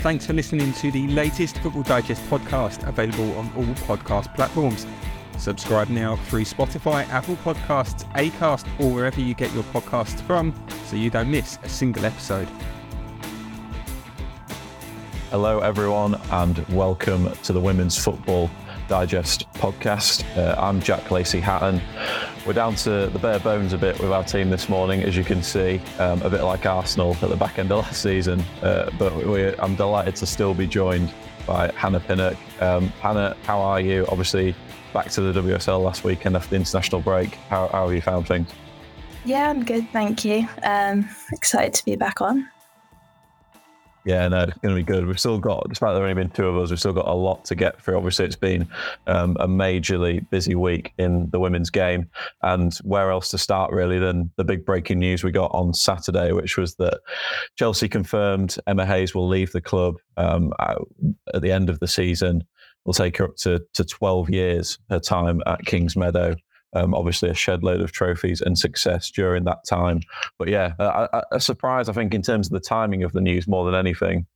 Thanks for listening to the latest Football Digest podcast, available on all podcast platforms. Subscribe now through Spotify, Apple Podcasts, Acast, or wherever you get your podcasts from so you don't miss a single episode. Hello, everyone, and welcome to the Women's Football Digest podcast. Uh, I'm Jack Lacey Hatton. We're down to the bare bones a bit with our team this morning, as you can see, um, a bit like Arsenal at the back end of last season. Uh, but I'm delighted to still be joined by Hannah Pinnock. Um, Hannah, how are you? Obviously, back to the WSL last weekend after the international break. How, how have you found things? Yeah, I'm good, thank you. Um, excited to be back on. Yeah, no, it's going to be good. We've still got, despite there only been two of us, we've still got a lot to get through. Obviously, it's been um, a majorly busy week in the women's game. And where else to start, really, than the big breaking news we got on Saturday, which was that Chelsea confirmed Emma Hayes will leave the club um, at the end of the season. Will take her up to, to 12 years her time at Kingsmeadow um, obviously a shed load of trophies and success during that time. But yeah, a, a, surprise, I think, in terms of the timing of the news more than anything.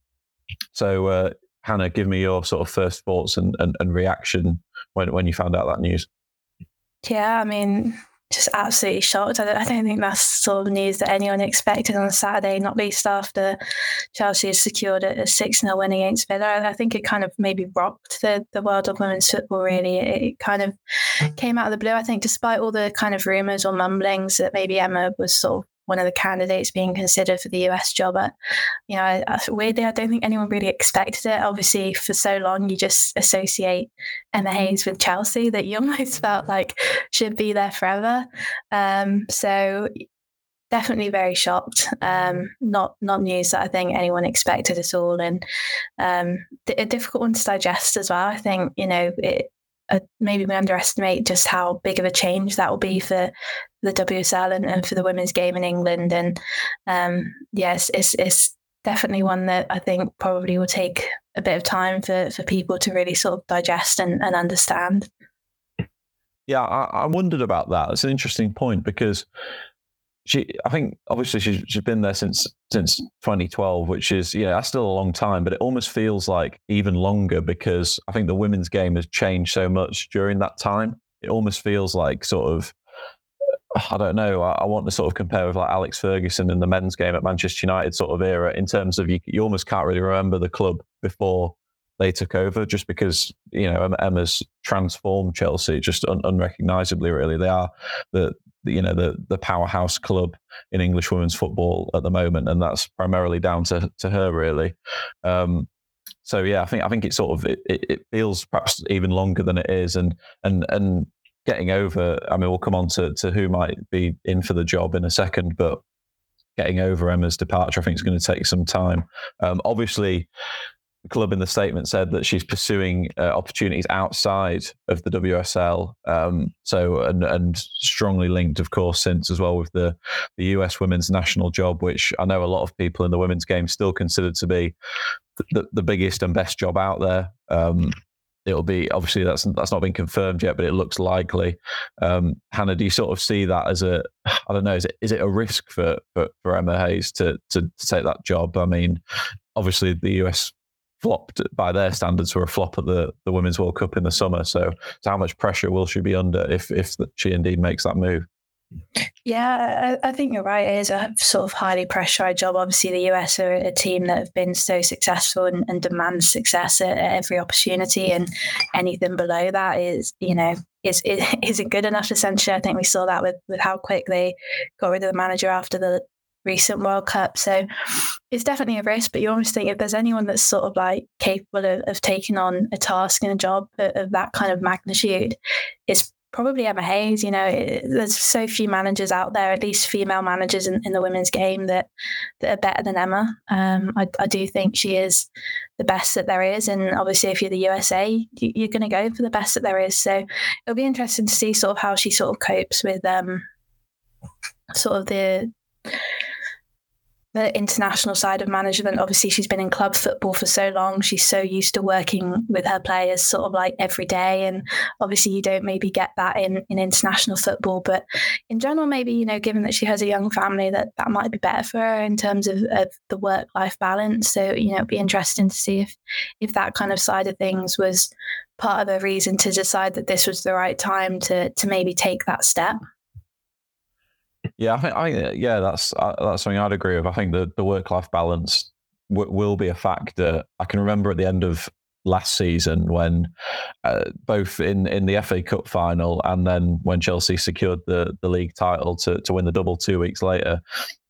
So, uh, Hannah, give me your sort of first thoughts and, and, and reaction when, when you found out that news. Yeah, I mean, just absolutely shocked. I don't, I don't, think that's sort of news that anyone expected on Saturday, not least after Chelsea had secured a 6 0 win against Villa. I think it kind of maybe rocked the, the world of women's football, really. It, it kind of came out of the blue. I think, despite all the kind of rumours or mumblings that maybe Emma was sort of one of the candidates being considered for the US job. You know, I, I, weirdly, I don't think anyone really expected it. Obviously, for so long, you just associate Emma Hayes with Chelsea that you almost felt like should be there forever. Um, so definitely very shocked. Um, not not news that I think anyone expected at all, and um, a difficult one to digest as well. I think you know it, uh, maybe we underestimate just how big of a change that will be for the WSL and, and for the women's game in England. And um, yes, it's, it's definitely one that I think probably will take a bit of time for, for people to really sort of digest and, and understand. Yeah, I, I wondered about that. It's an interesting point because she I think obviously she's she's been there since since 2012, which is yeah that's still a long time, but it almost feels like even longer because I think the women's game has changed so much during that time. It almost feels like sort of I don't know. I, I want to sort of compare with like Alex Ferguson in the men's game at Manchester United sort of era in terms of you you almost can't really remember the club before they took over just because you know Emma's transformed Chelsea just un- unrecognizably. Really, they are the you know the the powerhouse club in English women's football at the moment, and that's primarily down to to her really. Um, so yeah, I think I think it sort of it, it feels perhaps even longer than it is, and and and getting over. I mean, we'll come on to to who might be in for the job in a second, but getting over Emma's departure, I think is going to take some time. Um, obviously, club in the statement said that she's pursuing uh, opportunities outside of the WSL. Um, so and and strongly linked, of course, since as well with the the US women's national job, which I know a lot of people in the women's game still consider to be the, the biggest and best job out there. Um, it'll be obviously that's that's not been confirmed yet, but it looks likely. Um, Hannah, do you sort of see that as a I don't know, is it is it a risk for for, for Emma Hayes to, to to take that job? I mean, obviously the US flopped by their standards were a flop at the, the Women's World Cup in the summer. So, so how much pressure will she be under if if she indeed makes that move? Yeah, I, I, think you're right. It is a sort of highly pressurized job. Obviously, the US are a team that have been so successful and, and demand success at, at, every opportunity, and anything below that is, you know, is, is isn't good enough. Essentially, I think we saw that with with how quick they got rid of the manager after the recent World Cup. So it's definitely a risk, but you almost think if there's anyone that's sort of like capable of, of taking on a task and a job of, of that kind of magnitude, it's probably Emma Hayes. You know, it, there's so few managers out there, at least female managers in, in the women's game that that are better than Emma. Um, I, I, do think she is the best that there is, and obviously, if you're the USA, you, are going to go for the best that there is. So it'll be interesting to see sort of how she sort of copes with um, sort of the the international side of management. Obviously, she's been in club football for so long. She's so used to working with her players sort of like every day. And obviously, you don't maybe get that in, in international football. But in general, maybe, you know, given that she has a young family, that that might be better for her in terms of, of the work life balance. So, you know, it'd be interesting to see if, if that kind of side of things was part of a reason to decide that this was the right time to, to maybe take that step. Yeah, I think I yeah, that's uh, that's something I'd agree with. I think the the work life balance w- will be a factor. I can remember at the end of last season when uh, both in in the FA Cup final and then when Chelsea secured the the league title to to win the double two weeks later.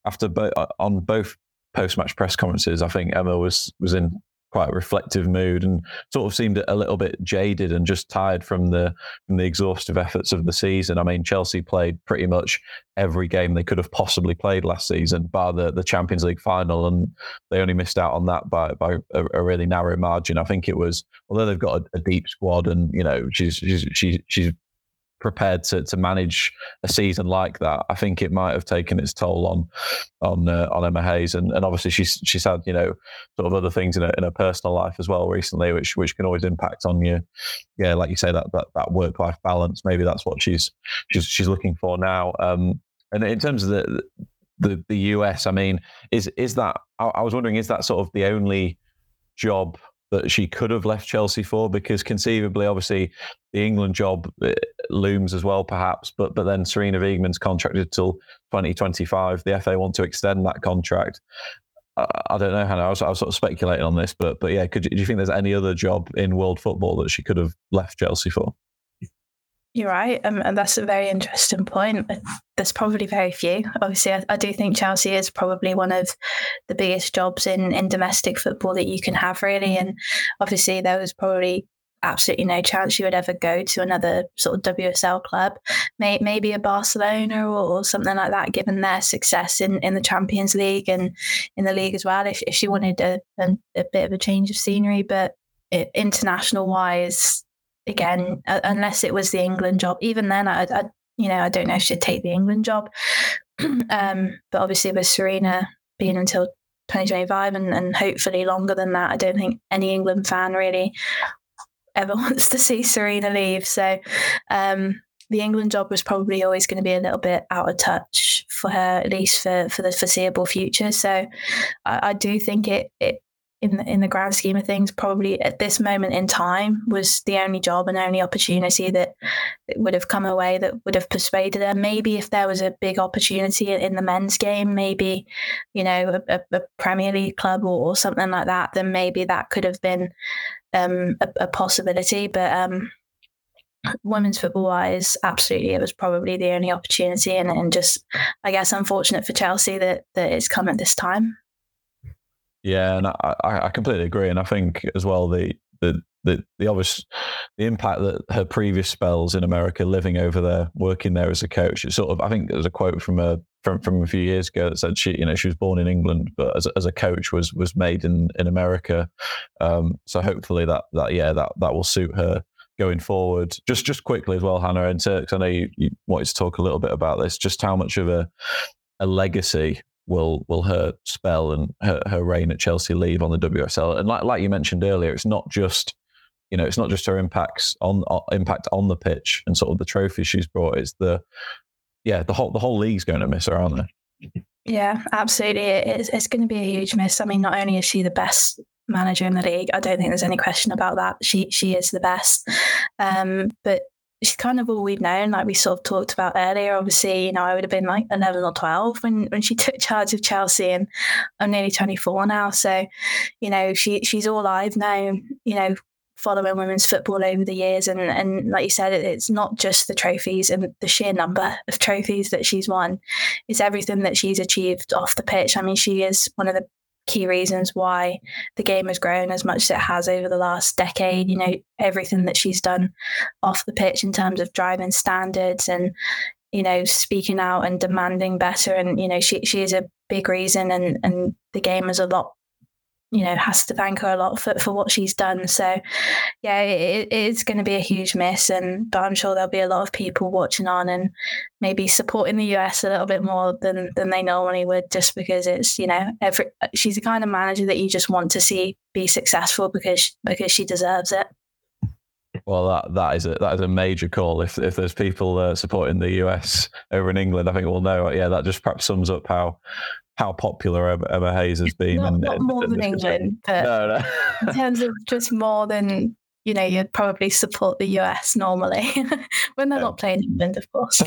After bo- uh, on both post match press conferences, I think Emma was was in quite reflective mood and sort of seemed a little bit jaded and just tired from the from the exhaustive efforts of the season. I mean, Chelsea played pretty much every game they could have possibly played last season, bar the, the Champions League final, and they only missed out on that by by a, a really narrow margin. I think it was although they've got a, a deep squad and you know she's she's she's, she's prepared to to manage a season like that, I think it might have taken its toll on on uh, on Emma Hayes, and, and obviously she's she's had you know sort of other things in her, in her personal life as well recently, which which can always impact on you. Yeah, like you say that that, that work life balance. Maybe that's what she's she's she's looking for now. Um, and in terms of the the the US, I mean, is is that I, I was wondering, is that sort of the only job that she could have left Chelsea for because conceivably, obviously, the England job uh, looms as well, perhaps. But but then Sarina Wiegman's contracted till 2025. The FA want to extend that contract. I, I don't know, Hannah. I was, I was sort of speculating on this, but but yeah, could do you think there's any other job in world football that she could have left Chelsea for? You're right, um, and that's a very interesting point. There's probably very few. Obviously, I, I, do think Chelsea is probably one of the biggest jobs in, in domestic football that you can have, really. And obviously, there was probably absolutely no chance you would ever go to another sort of WSL club, May, maybe a Barcelona or, or, something like that, given their success in, in the Champions League and in the league as well. If, if she wanted a, a, a bit of a change of scenery, but it, international wise, again, unless it was the England job. Even then, I, I, you know, I don't know if she'd take the England job. um, but obviously, with Sarina being until 2025 and, and hopefully longer than that, I don't think any England fan really ever wants to see Sarina leave. So, um, the England job was probably always going to be a little bit out of touch for her, at least for, for the foreseeable future. So, I, I do think it, it in the, in the grand scheme of things, probably at this moment in time was the only job and only opportunity that, would have come away that would have persuaded her. Maybe if there was a big opportunity in the men's game, maybe you know a, a Premier League club or, or, something like that, then maybe that could have been um, a, a, possibility. But um, women's football wise, absolutely, it was probably the only opportunity, and, and just I guess unfortunate for Chelsea that that it's come at this time. Yeah, and I, I completely agree, and I think as well the the the, the obvious the impact that her previous spells in America, living over there, working there as a coach, it's sort of I think there's a quote from a from, from a few years ago that said she you know she was born in England, but as, as a coach was was made in in America. Um, so hopefully that that yeah that that will suit her going forward. Just just quickly as well, Hannah, and Turks, I know you, you wanted to talk a little bit about this, just how much of a a legacy will will her spell and her, her reign at Chelsea leave on the WSL. And like like you mentioned earlier, it's not just you know it's not just her impacts on uh, impact on the pitch and sort of the trophies she's brought. It's the yeah the whole the whole league's going to miss her, aren't they? Yeah, absolutely. It's, it's going to be a huge miss. I mean, not only is she the best manager in the league, I don't think there's any question about that. She she is the best. Um, but she's kind of all we've known, like we sort of talked about earlier. Obviously, you know, I would have been like 11 or 12 when, when she took charge of Chelsea, and I'm nearly 24 now. So, you know, she she's all I've known, you know, following women's football over the years. And, and like you said, it's not just the trophies and the sheer number of trophies that she's won, it's everything that she's achieved off the pitch. I mean, she is one of the key reasons why the game has grown as much as it has over the last decade. You know, everything that she's done off the pitch in terms of driving standards and, you know, speaking out and demanding better. And, you know, she, she is a big reason and, and the game is a lot you know has to thank her a lot for, for what she's done. So yeah, it, it is going to be a huge miss, and but I'm sure there'll be a lot of people watching on and maybe supporting the US a little bit more than than they normally would, just because it's you know every she's the kind of manager that you just want to see be successful because because she deserves it. Well, that that is a that is a major call. If if there's people uh, supporting the US over in England, I think we'll know. Yeah, that just perhaps sums up how how popular Emma, Emma Hayes has been. Not, and, not more than England, but no, no. in terms of just more than you know, you'd probably support the US normally when they're yeah. not playing England, of course.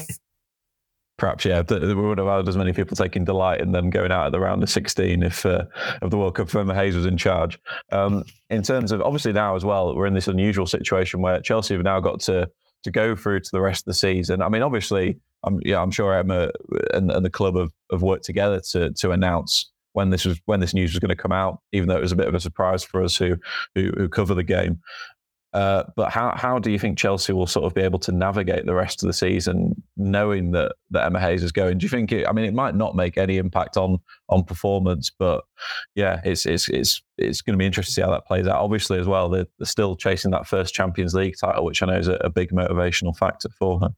Perhaps, yeah. We would have had as many people taking delight in them going out at the round of 16 if uh, of the World Cup if Emma Hayes was in charge. Um, in terms of obviously now as well, we're in this unusual situation where Chelsea have now got to to go through to the rest of the season. I mean, obviously, I'm yeah, I'm sure Emma and, and the club have, have worked together to to announce when this was when this news was going to come out, even though it was a bit of a surprise for us who who, who cover the game. Uh, but how how do you think Chelsea will sort of be able to navigate the rest of the season, knowing that that Emma Hayes is going? Do you think it? I mean, it might not make any impact on on performance, but yeah, it's it's it's it's going to be interesting to see how that plays out. Obviously, as well, they're, they're still chasing that first Champions League title, which I know is a, a big motivational factor for her.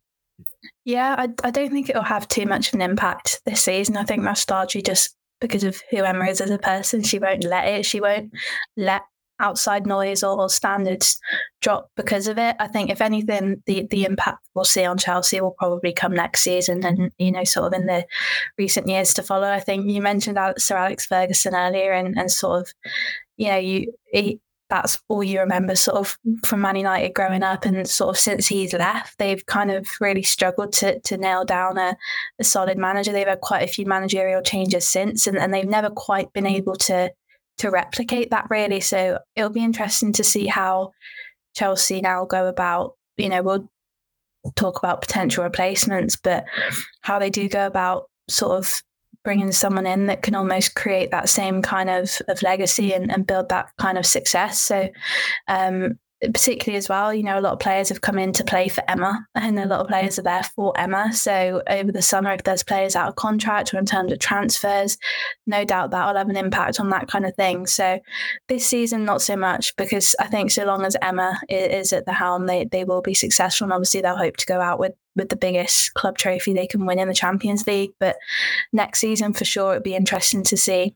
Yeah, I, I don't think it'll have too much of an impact this season. I think largely just because of who Emma is as a person. She won't let it. She won't let outside noise or, standards drop because of it. I think if anything, the the impact we'll see on Chelsea will probably come next season and you know sort of in the recent years to follow. I think you mentioned Sir Alex Ferguson earlier and and sort of you know you. He, that's all you remember sort of from Man United growing up and sort of since he's left they've kind of really struggled to to nail down a, a solid manager they've had quite a few managerial changes since and, and they've never quite been able to to replicate that really so it'll be interesting to see how Chelsea now go about you know we'll talk about potential replacements but how they do go about sort of bringing someone in that can almost create that same kind of, of legacy and, and build that kind of success. So, um, particularly as well, you know, a lot of players have come in to play for Emma, and a lot of players are there for Emma. So over the summer, if there's players out of contract or in terms of transfers, no doubt that'll have an impact on that kind of thing. So this season, not so much because I think so long as Emma is at the helm, they they will be successful, and obviously they'll hope to go out with with the biggest club trophy they can win in the Champions League. But next season, for sure, it'd be interesting to see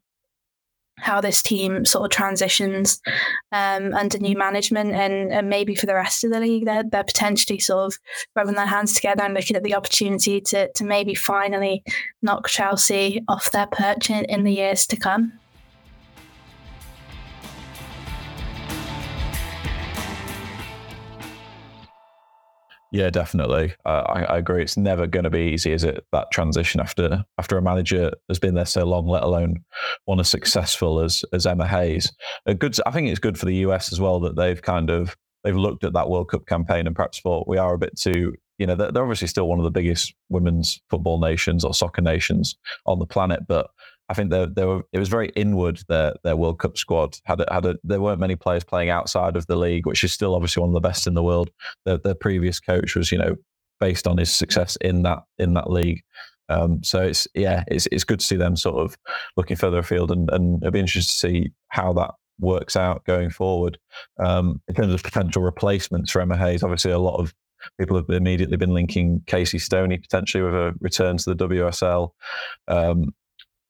how this team sort of transitions um, under new management and, and, maybe for the rest of the league they're, they're potentially sort of rubbing their hands together and looking at the opportunity to, to maybe finally knock Chelsea off their perch in, in the years to come. Yeah, definitely. Uh, I, I, agree. It's never going to be easy, is it? That transition after after a manager has been there so long, let alone one as successful as as Emma Hayes. A good. I think it's good for the US as well that they've kind of they've looked at that World Cup campaign and perhaps thought we are a bit too. You know, they're, they're obviously still one of the biggest women's football nations or soccer nations on the planet, but I think they, they were, it was very inward. Their their World Cup squad had a, had a, there weren't many players playing outside of the league, which is still obviously one of the best in the world. Their previous coach was you know based on his success in that in that league. Um, so it's yeah, it's it's good to see them sort of looking further afield, and and it'll be interesting to see how that works out going forward. Um, in terms of potential replacements for Emma Hayes, obviously a lot of people have immediately been linking Casey Stoney potentially with a return to the WSL. Um,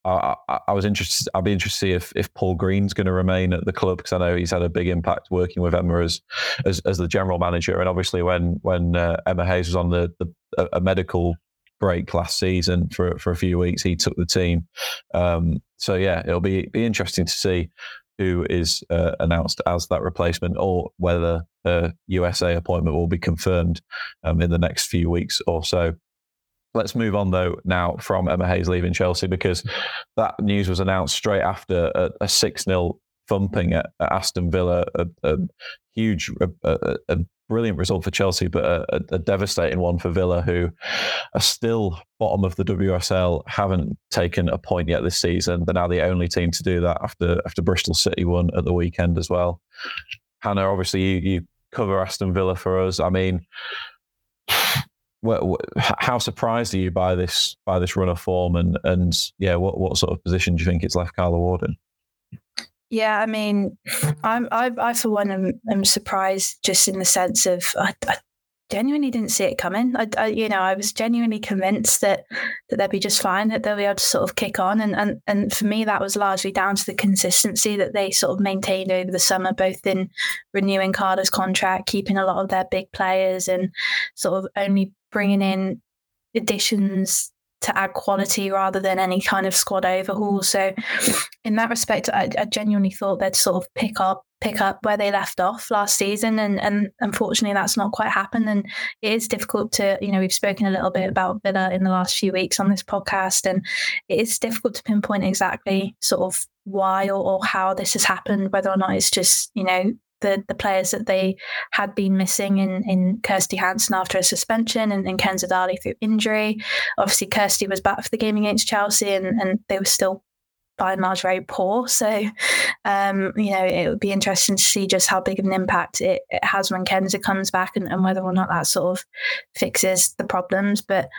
I, I, was interested. I'll be interested to see if, if Paul Green's going to remain at the club because I know he's had a big impact working with Emma as as, as the general manager. And obviously, when when uh, Emma Hayes was on the, the a medical break last season for for a few weeks, he took the team. Um, so yeah, it'll be be interesting to see who is uh, announced as that replacement or whether a USA appointment will be confirmed um, in the next few weeks or so. Let's move on though now from Emma Hayes leaving Chelsea because that news was announced straight after a, 6 0 thumping at, at, Aston Villa, a, a huge, a, a, brilliant result for Chelsea, but a, a, devastating one for Villa, who are still bottom of the WSL, haven't taken a point yet this season. They're now the only team to do that after after Bristol City won at the weekend as well. Hannah, obviously you, you cover Aston Villa for us. I mean, how surprised are you by this by this run of form and and yeah what what sort of position do you think it's left Carla Warden? Yeah, I mean, I'm I, I for one am, am surprised just in the sense of I, I genuinely didn't see it coming. I, I, you know, I was genuinely convinced that that they'd be just fine, that they'll be able to sort of kick on, and and and for me, that was largely down to the consistency that they sort of maintained over the summer, both in renewing Carla's contract, keeping a lot of their big players, and sort of only bringing in additions to add quality rather than any kind of squad overhaul. So, in that respect, I, I, genuinely thought they'd sort of pick up pick up where they left off last season, and and unfortunately, that's not quite happened. And it is difficult to, you know, we've spoken a little bit about Villa in the last few weeks on this podcast, and it is difficult to pinpoint exactly sort of why or, or how this has happened, whether or not it's just you know the the players that they had been missing in in Kirsty Hanson after a suspension and, and Kenza Dali through injury. Obviously, Kirsty was back for the game against Chelsea, and, and they were still by and large very poor. So, um, you know, it would be interesting to see just how big of an impact it, it has when Kenza comes back, and, and whether or not that sort of fixes the problems. But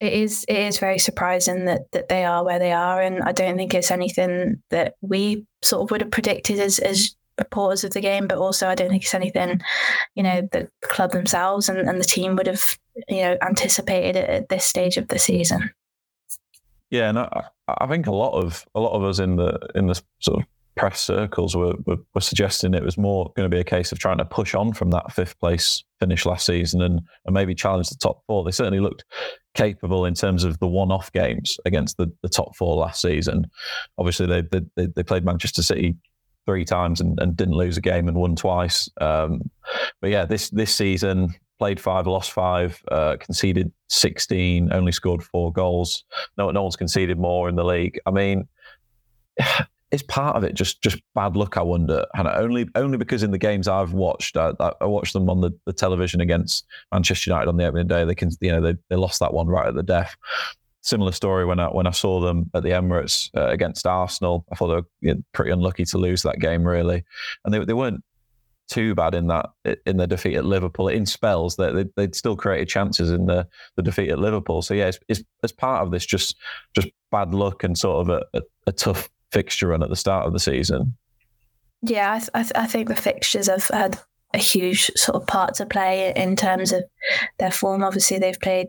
it is it is very surprising that that they are where they are, and I don't think it's anything that we sort of would have predicted as as reporters of the game, but also I don't think it's anything, you know, the club themselves and, and the team would have, you know, anticipated at this stage of the season. Yeah, and I, I think a lot of a lot of us in the in the sort of press circles were, were, were suggesting it was more going to be a case of trying to push on from that fifth place finish last season and, and maybe challenge the top four. They certainly looked capable in terms of the one-off games against the, the top four last season. Obviously, they, they they played Manchester City three times and, and didn't lose a game and won twice. Um, but yeah, this this season played five, lost five, uh, conceded sixteen, only scored four goals. No, no one's conceded more in the league. I mean. Is part of it just just bad luck? I wonder, and only only because in the games I've watched, I, I watched them on the, the television against Manchester United on the opening day. They can, you know, they, they lost that one right at the death similar story when I when I saw them at the Emirates uh, against Arsenal. I thought they were pretty unlucky to lose that game, really, and they they weren't too bad in that in the defeat at Liverpool. In spells, that they, they'd still created chances in the, the defeat at Liverpool. So yeah, it's, it's as part of this just just bad luck and sort of a, a, a tough fixture run at the start of the season. Yeah, I, th- I, th- I think the fixtures have had a huge sort of part to play in terms of their form. Obviously, they've played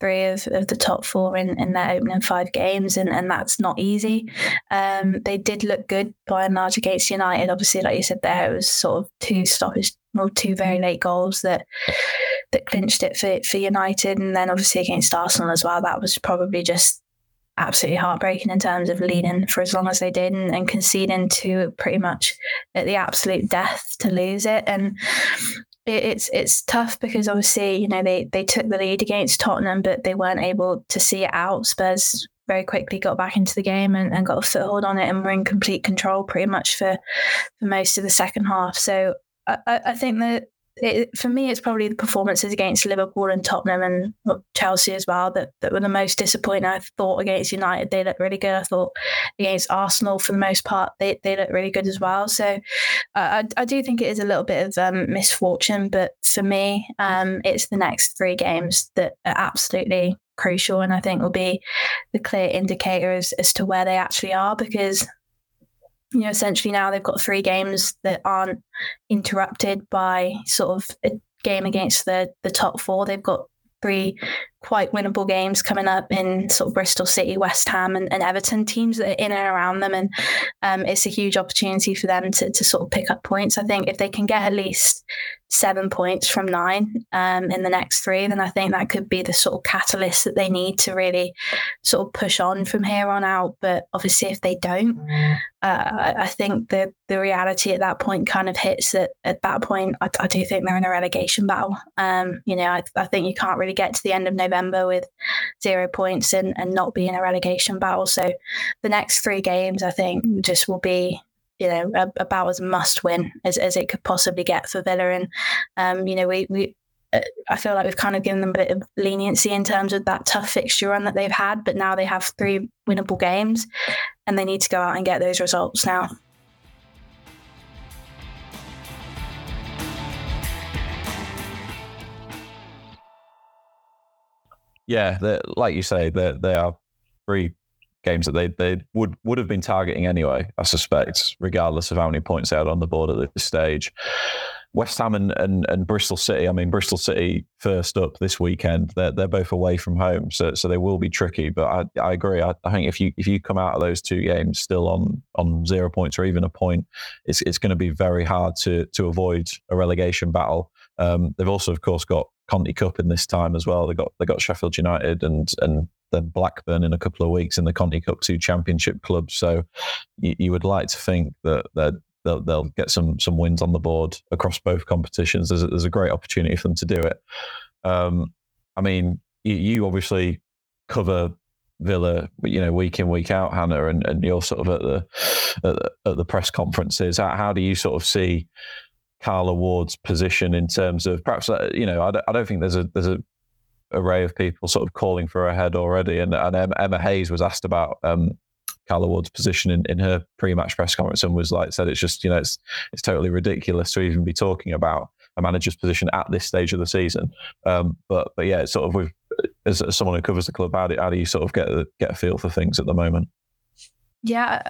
three of, of the top four in, in their opening five games, and, and that's not easy. Um, they did look good by and large against United. Obviously, like you said, there it was sort of two stoppage, well, two very late goals that that clinched it for for United, and then obviously against Arsenal as well. That was probably just absolutely heartbreaking in terms of leading for as long as they did and, and conceding to pretty much at the absolute death to lose it. And it's it's tough because obviously you know they they took the lead against Tottenham, but they weren't able to see it out. Spurs very quickly got back into the game and, and got a foothold on it and were in complete control pretty much for for most of the second half. So I, I think that it, for me, it's probably the performances against Liverpool and Tottenham and Chelsea as well that, that were the most disappointing. I thought against United, they looked really good. I thought against Arsenal, for the most part, they, they looked really good as well. So uh, I, I do think it is a little bit of um, misfortune. But for me, um, it's the next three games that are absolutely crucial and I think will be the clear indicator as, as to where they actually are because you know, essentially now they've got three games that aren't interrupted by sort of a game against the the top four. They've got three quite winnable games coming up in sort of Bristol City, West Ham, and, and Everton teams that are in and around them, and um, it's a huge opportunity for them to to sort of pick up points. I think if they can get at least seven points from nine um, in the next three, then I think that could be the sort of catalyst that they need to really sort of push on from here on out. But obviously, if they don't, uh, I think the the reality at that point kind of hits that at that point, I, I do think they're in a relegation battle. Um, you know, I, I think you can't really get to the end of November with zero points and, and not be in a relegation battle. So the next three games, I think, just will be you know about as must win as, as it could possibly get for Villa. And um, you know, we we uh, I feel like we've kind of given them a bit of leniency in terms of that tough fixture run that they've had, but now they have three winnable games, and they need to go out and get those results now. Yeah, like you say, they are three games that they they would would have been targeting anyway. I suspect, regardless of how many points they had on the board at this stage. West Ham and, and, and Bristol City. I mean, Bristol City first up this weekend. They're they're both away from home, so so they will be tricky. But I, I agree. I, I think if you if you come out of those two games still on on zero points or even a point, it's it's going to be very hard to to avoid a relegation battle. Um, they've also, of course, got Conti Cup in this time as well. They got they got Sheffield United and and then Blackburn in a couple of weeks in the Conti Cup, two championship clubs. So you, you would like to think that they'll, they'll get some some wins on the board across both competitions. There's a, there's a great opportunity for them to do it. Um, I mean, you, you, obviously cover Villa, you know, week in week out, Hannah, and, and you're sort of at the at the, at the press conferences. How, do you sort of see Carla Ward's position in terms of perhaps uh, you know I don't, I don't think there's a there's a array of people sort of calling for her head already, and and Emma Hayes was asked about um, Carla Ward's position in, in her pre-match press conference and was like said it's just you know it's it's totally ridiculous to even be talking about a manager's position at this stage of the season. Um, but but yeah, sort of with as, as, someone who covers the club, how do, how do you sort of get a, get a feel for things at the moment? Yeah,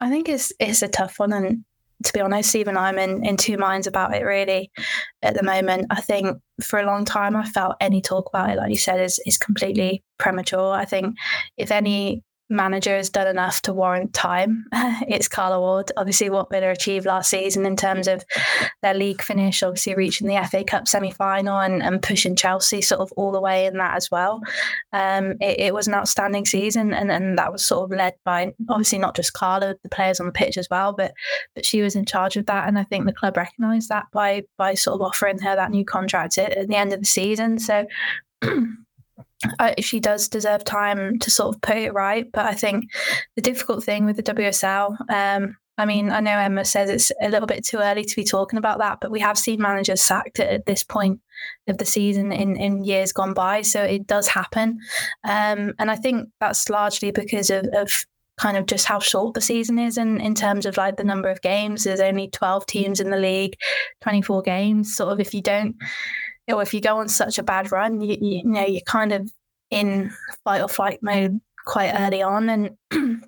I think it's it's a tough one, and to be honest, even I'm in in two minds about it. Really, at the moment, I think for a long time I felt any talk about it, like you said, is is completely premature. I think if any manager has done enough to warrant time. it's Carla Ward. Obviously, what Villa achieved last season in terms of their league finish, obviously reaching the FA Cup semi final and, and pushing Chelsea sort of all the way in that as well. Um, it, it, was an outstanding season, and, and that was sort of led by obviously not just Carla, the players on the pitch as well, but but she was in charge of that, and I think the club recognised that by by sort of offering her that new contract at, at the end of the season. So. uh, she does deserve time to sort of put it right. But I think the difficult thing with the WSL, um, I mean, I know Emma says it's a little bit too early to be talking about that, but we have seen managers sacked at this point of the season in, in years gone by. So it does happen. Um, and I think that's largely because of, of kind of just how short the season is in, in terms of like the number of games. There's only 12 teams in the league, 24 games. Sort of if you don't or if you go on such a bad run, you, you, know you're kind of in fight or flight mode quite early on. And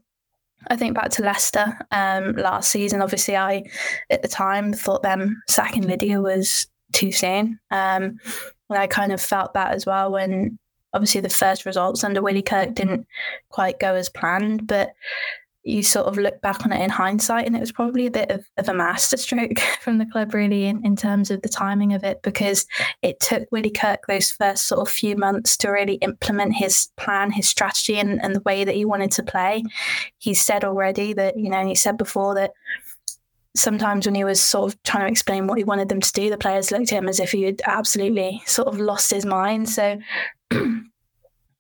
I think back to Leicester um, last season. Obviously, I at the time thought them sacking Lydia was too soon, um, and I kind of felt that as well when obviously the first results under Willie Kirk didn't quite go as planned, but you sort of look back on it in hindsight and it was probably a bit of, of a masterstroke from the club really in, in terms of the timing of it because it took Willie Kirk those first sort of few months to really implement his plan, his strategy and, and the way that he wanted to play. He said already that, you know, he said before that sometimes when he was sort of trying to explain what he wanted them to do, the players looked at him as if he had absolutely sort of lost his mind. So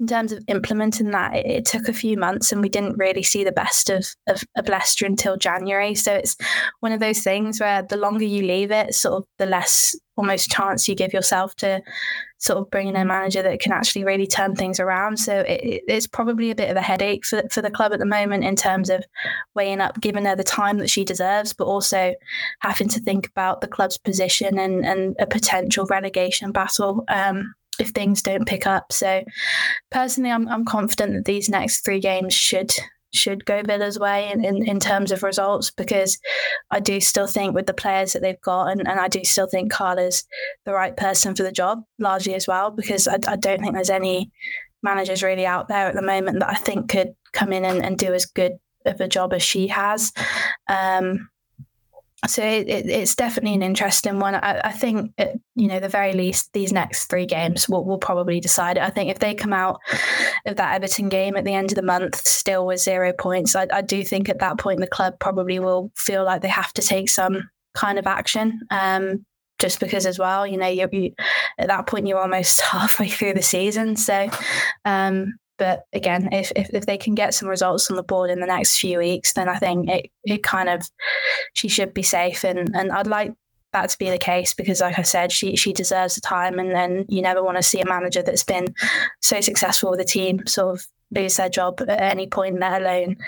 in terms of implementing that, it, it, took a few months and we didn't really see the best of, of, of, Leicester until January. So it's one of those things where the longer you leave it, sort of the less almost chance you give yourself to sort of bring in a manager that can actually really turn things around. So it, it's probably a bit of a headache for, for the club at the moment in terms of weighing up, giving her the time that she deserves, but also having to think about the club's position and, and a potential relegation battle. Um, if things don't pick up. So personally, I'm, I'm confident that these next three games should should go Villa's way in, in, in terms of results because I do still think with the players that they've got and, and I do still think Carla's the right person for the job largely as well because I, I don't think there's any managers really out there at the moment that I think could come in and, and do as good of a job as she has. Um, so it, it, it's definitely an interesting one. I, I think, it, you know, the very least, these next three games will, will probably decide it. I think if they come out of that Everton game at the end of the month still with zero points, I, I do think at that point the club probably will feel like they have to take some kind of action. Um, just because as well, you know, you, you, at that point you're almost halfway through the season. So um, but again, if, if, if they can get some results on the board in the next few weeks, then I think it, it kind of she should be safe. And and I'd like that to be the case because like I said, she she deserves the time and then you never want to see a manager that's been so successful with a team sort of lose their job at any point, let alone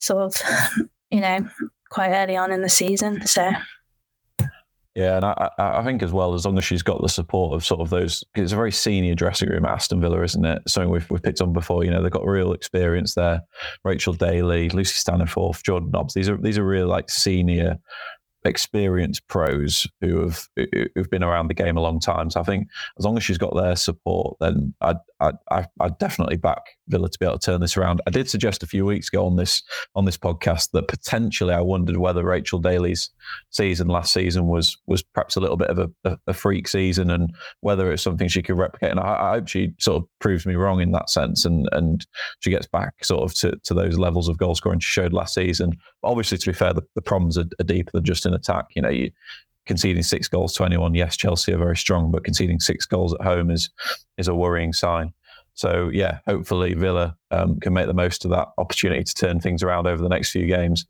sort of, you know, quite early on in the season. So Yeah, and I, I think as well, as long as she's got the support of sort of those, because it's a very senior dressing room at Aston Villa, isn't it? Something we've, we've picked on before. You know, they've got real experience there. Rachel Daly, Lucy Staniforth, Jordan Nobbs. These are these are really like senior experienced pros who have who've been around the game a long time. So I think as long as she's got their support, then I'd I'd, I'd definitely back Villa to be able to turn this around. I did suggest a few weeks ago on this on this podcast that potentially I wondered whether Rachel Daly's season last season was was perhaps a little bit of a, a, a freak season and whether it's something she could replicate. And I, I, hope she sort of proves me wrong in that sense and and she gets back sort of to, to those levels of goal scoring she showed last season. But obviously, to be fair, the, the problems are, are deeper than just in attack. You know, you conceding six goals to anyone. Yes, Chelsea are very strong, but conceding six goals at home is is a worrying sign. So yeah, hopefully Villa um, can make the most of that opportunity to turn things around over the next few games.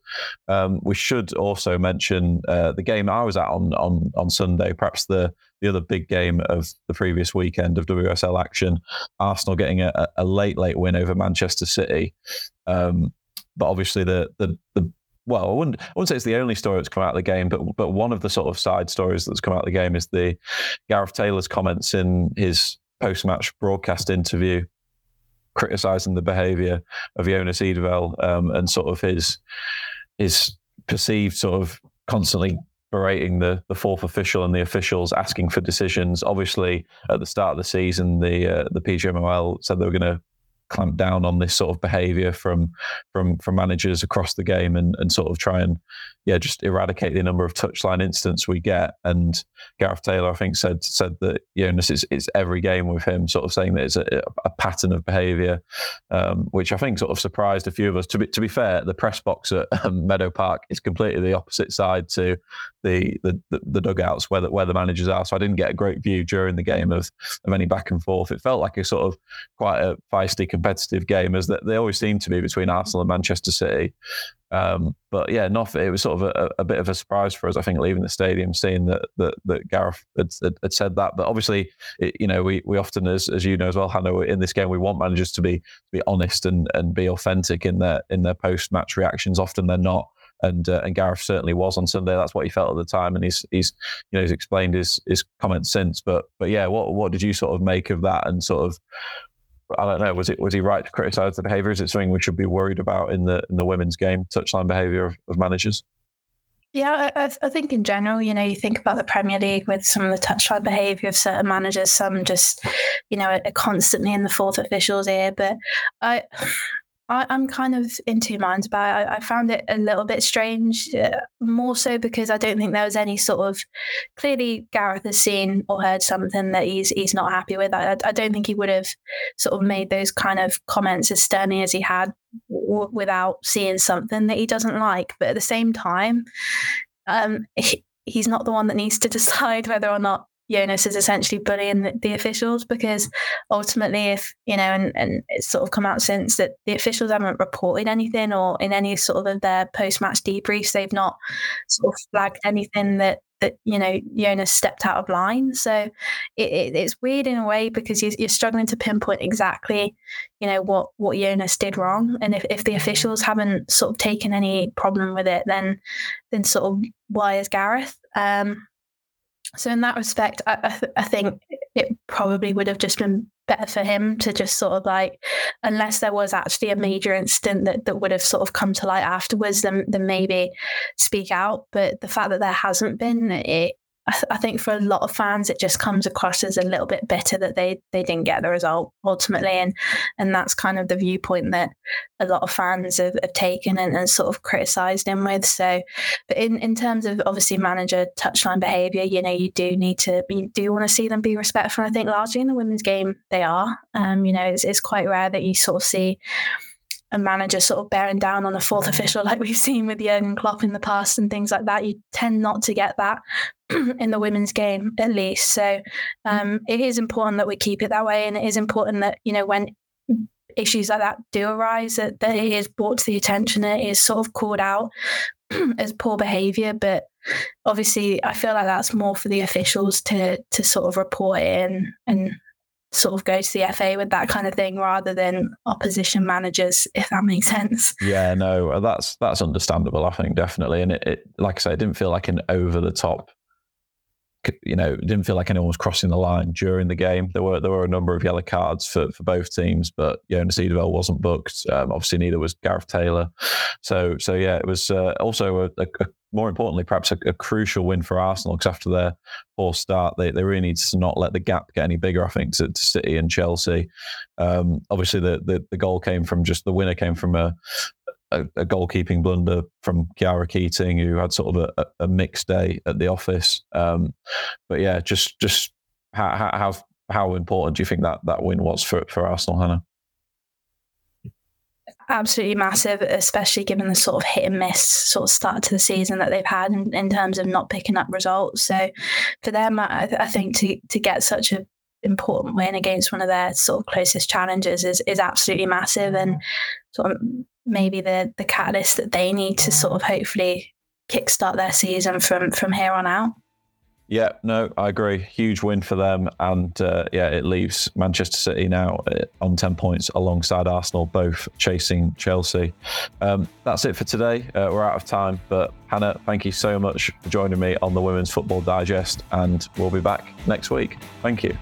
Um, we should also mention uh, the game I was at on on on Sunday, perhaps the the other big game of the previous weekend of WSL action. Arsenal getting a, a late late win over Manchester City, um, but obviously the the the well, I wouldn't, I wouldn't say it's the only story that's come out of the game, but but one of the sort of side stories that's come out of the game is the Gareth Taylor's comments in his post-match broadcast interview, criticizing the behaviour of Jonas Eidevall um, and sort of his his perceived sort of constantly berating the the fourth official and the officials asking for decisions. Obviously, at the start of the season, the uh, the PGMOL said they were going to clamp down on this sort of behaviour from from from managers across the game and and sort of try and yeah just eradicate the number of touchline incidents we get. And Gareth Taylor, I think, said said that you know it's, it's every game with him, sort of saying that it's a, a pattern of behaviour, um, which I think sort of surprised a few of us. To be to be fair, the press box at um, Meadow Park is completely the opposite side to the the, the, the dugouts where the, where the managers are. So I didn't get a great view during the game of of any back and forth. It felt like a sort of quite a feisty competitive game, as that they always seem to be between Arsenal and Manchester City. Um, but yeah, nothing. It was sort of a, a, bit of a surprise for us. I think leaving the stadium, seeing that that, that Gareth had, had, said that. But obviously, it, you know, we, we often, as as you know as well, Hannah, in this game, we want managers to be to be honest and and be authentic in their in their post match reactions. Often they're not. And uh, and Gareth certainly was on Sunday. That's what he felt at the time, and he's he's you know he's explained his his comments since. But but yeah, what what did you sort of make of that, and sort of I don't know. Was it was he right to criticise the behaviour? Is it something we should be worried about in the in the women's game? Touchline behaviour of, of managers. Yeah, I, I, think in general, you know, you think about the Premier League with some of the touchline behaviour of certain managers. Some just, you know, are constantly in the fourth official's ear. But I, I, am kind of in two minds about. I, I found it a little bit strange, uh, more so because I don't think there was any sort of clearly Gareth has seen or heard something that he's he's not happy with. I, I don't think he would have sort of made those kind of comments as sternly as he had w- without seeing something that he doesn't like. But at the same time, um, he, he's not the one that needs to decide whether or not Jonas is essentially bullying the, the, officials because ultimately, if you know, and, and it's sort of come out since that the officials haven't reported anything or in any sort of their post match debriefs, they've not sort of flagged anything that that you know Jonas stepped out of line. So it, it, it's weird in a way because you're, you're, struggling to pinpoint exactly, you know, what what Jonas did wrong, and if, if the officials haven't sort of taken any problem with it, then then sort of why is Gareth? Um, so in that respect, I, I, th- I, think it probably would have just been better for him to just sort of like, unless there was actually a major incident that, that would have sort of come to light afterwards, then then maybe speak out. But the fact that there hasn't been, it I, th- I, think for a lot of fans, it just comes across as a little bit bitter that they they didn't get the result ultimately, and and that's kind of the viewpoint that a lot of fans have, have taken and, and, sort of criticised him with. So, but in in terms of obviously manager touchline behaviour, you know, you do need to you do want to see them be respectful. I think largely in the women's game they are. Um, you know, it's, it's quite rare that you sort of see a manager sort of bearing down on a fourth official like we've seen with Jurgen Klopp in the past and things like that. You tend not to get that in the women's game at least. So um, it is important that we keep it that way, and it is important that you know when issues like that do arise, that, that it is brought to the attention, it is sort of called out as poor behaviour. But obviously, I feel like that's more for the officials to to sort of report in and sort of go to the FA with that kind of thing rather than opposition managers, if that makes sense. Yeah, no, that's that's understandable. I think definitely, and it, it like I say, it didn't feel like an over the top you know, didn't feel like anyone was crossing the line during the game. There were there were a number of yellow cards for, for both teams, but Jonas Eidevall wasn't booked. Um, obviously, neither was Gareth Taylor. So so yeah, it was uh, also a, a, more importantly, perhaps a, a crucial win for Arsenal because after their poor start, they, they really need to not let the gap get any bigger. I think to, to City and Chelsea. Um, obviously, the, the the goal came from just the winner came from a a, a, goalkeeping blunder from Khiara Keating, who had sort of a, a mixed day at the office. Um, but yeah, just just how, how how important do you think that that win was for for Arsenal, Hannah? Absolutely massive, especially given the sort of hit and miss sort of start to the season that they've had in, in terms of not picking up results. So for them, I, I think to to get such a important win against one of their sort of closest challenges is is absolutely massive and sort of maybe the the catalyst that they need to sort of hopefully kickstart their season from from here on out. Yeah, no, I agree. Huge win for them, and uh, yeah, it leaves Manchester City now uh, on ten points alongside Arsenal, both chasing Chelsea. Um, that's it for today. Uh, we're out of time, but Hannah, thank you so much for joining me on the Women's Football Digest, and we'll be back next week. Thank you.